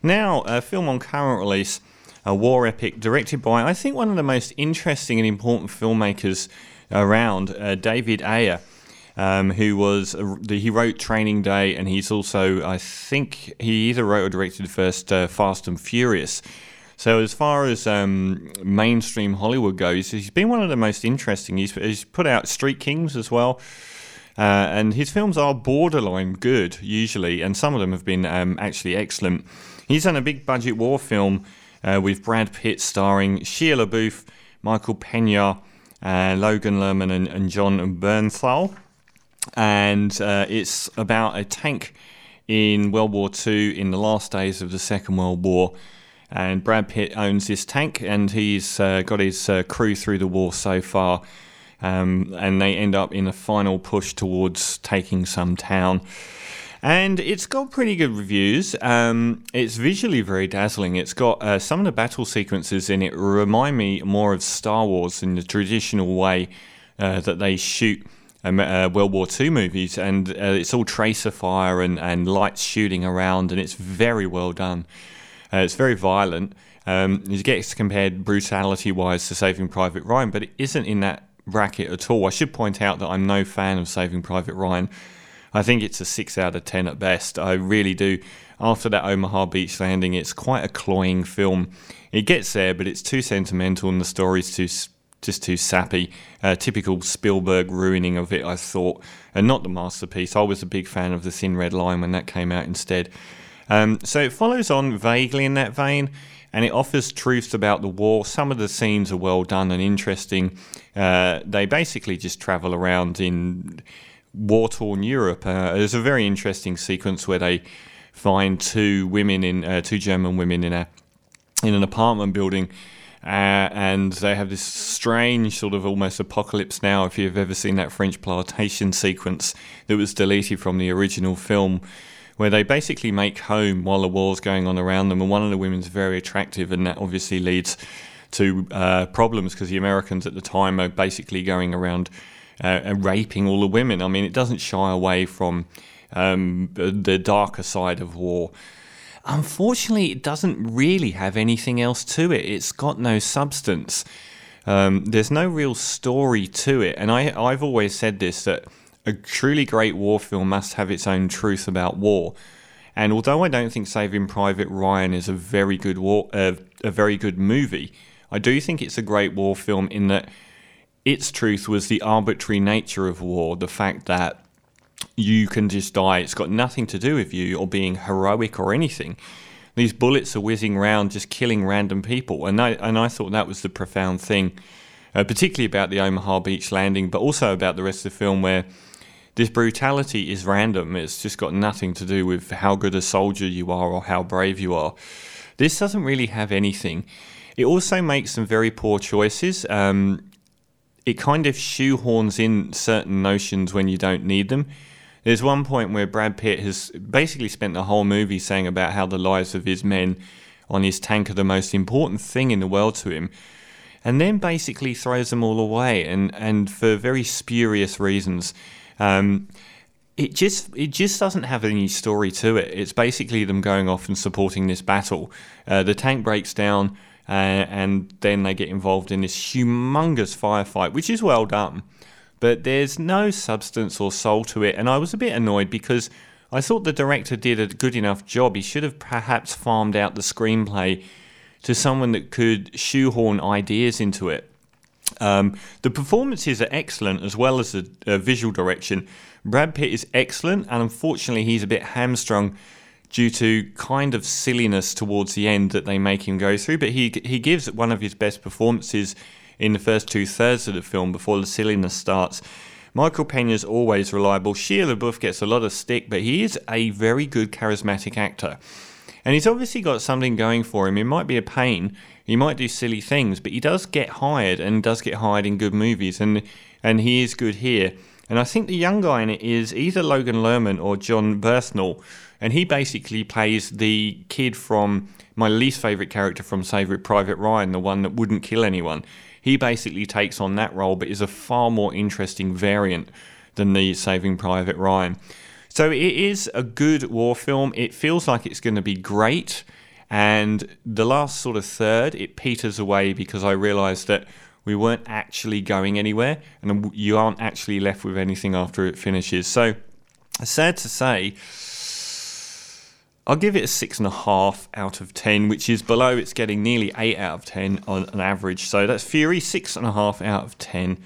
Now, a film on current release, a war epic directed by, I think, one of the most interesting and important filmmakers around, uh, David Ayer. Um, who was uh, he wrote Training Day, and he's also I think he either wrote or directed the first uh, Fast and Furious. So as far as um, mainstream Hollywood goes, he's been one of the most interesting. He's, he's put out Street Kings as well. Uh, and his films are borderline good usually, and some of them have been um, actually excellent. He's done a big budget war film uh, with Brad Pitt starring Shia LaBeouf, Michael Pena, uh, Logan Lerman, and, and Jon Bernthal. And it's about a tank in World War II in the last days of the Second World War. And Brad Pitt owns this tank, and he's uh, got his uh, crew through the war so far um, and they end up in a final push towards taking some town. And it's got pretty good reviews. Um, it's visually very dazzling. It's got uh, some of the battle sequences in it remind me more of Star Wars in the traditional way uh, that they shoot um, uh, World War II movies, and uh, it's all tracer fire and, and lights shooting around, and it's very well done. Uh, it's very violent. Um, it gets compared brutality wise to Saving Private Ryan, but it isn't in that bracket at all. I should point out that I'm no fan of Saving Private Ryan. I think it's a 6 out of 10 at best. I really do. After that Omaha Beach landing, it's quite a cloying film. It gets there, but it's too sentimental and the story's too just too sappy. Uh, typical Spielberg ruining of it, I thought, and not the masterpiece. I was a big fan of The Thin Red Line when that came out instead. Um, so it follows on vaguely in that vein and it offers truths about the war. Some of the scenes are well done and interesting. Uh, they basically just travel around in war torn Europe. Uh, there's a very interesting sequence where they find two women in uh, two German women in a in an apartment building. Uh, and they have this strange sort of almost apocalypse now. If you've ever seen that French plantation sequence that was deleted from the original film, where they basically make home while the war's going on around them. And one of the women's very attractive, and that obviously leads to uh, problems because the Americans at the time are basically going around uh, and raping all the women. I mean, it doesn't shy away from um, the darker side of war. Unfortunately, it doesn't really have anything else to it. It's got no substance. Um, there's no real story to it. And I, I've always said this that a truly great war film must have its own truth about war. And although I don't think Saving Private Ryan is a very good war, uh, a very good movie, I do think it's a great war film in that its truth was the arbitrary nature of war, the fact that you can just die. It's got nothing to do with you or being heroic or anything. These bullets are whizzing around, just killing random people, and I and I thought that was the profound thing, uh, particularly about the Omaha Beach landing, but also about the rest of the film where this brutality is random. It's just got nothing to do with how good a soldier you are or how brave you are. This doesn't really have anything. It also makes some very poor choices. Um, it kind of shoehorns in certain notions when you don't need them. There's one point where Brad Pitt has basically spent the whole movie saying about how the lives of his men on his tank are the most important thing in the world to him, and then basically throws them all away, and, and for very spurious reasons. Um, it just it just doesn't have any story to it. It's basically them going off and supporting this battle. Uh, the tank breaks down, uh, and then they get involved in this humongous firefight, which is well done. But there's no substance or soul to it, and I was a bit annoyed because I thought the director did a good enough job. He should have perhaps farmed out the screenplay to someone that could shoehorn ideas into it. Um, the performances are excellent as well as the uh, visual direction. Brad Pitt is excellent, and unfortunately, he's a bit hamstrung due to kind of silliness towards the end that they make him go through. But he he gives one of his best performances in the first two thirds of the film before the silliness starts. Michael Pena is always reliable. Shia LaBeouf gets a lot of stick, but he is a very good charismatic actor. And he's obviously got something going for him. It might be a pain he might do silly things, but he does get hired and does get hired in good movies, and and he is good here. And I think the young guy in it is either Logan Lerman or Jon Bernthal, and he basically plays the kid from my least favorite character from Saving Private Ryan, the one that wouldn't kill anyone. He basically takes on that role, but is a far more interesting variant than the Saving Private Ryan. So it is a good war film. It feels like it's going to be great. And the last sort of third, it peters away because I realised that we weren't actually going anywhere and you aren't actually left with anything after it finishes. So, sad to say, I'll give it a six and a half out of ten, which is below. It's getting nearly eight out of ten on an average. So that's Fury, six and a half out of ten.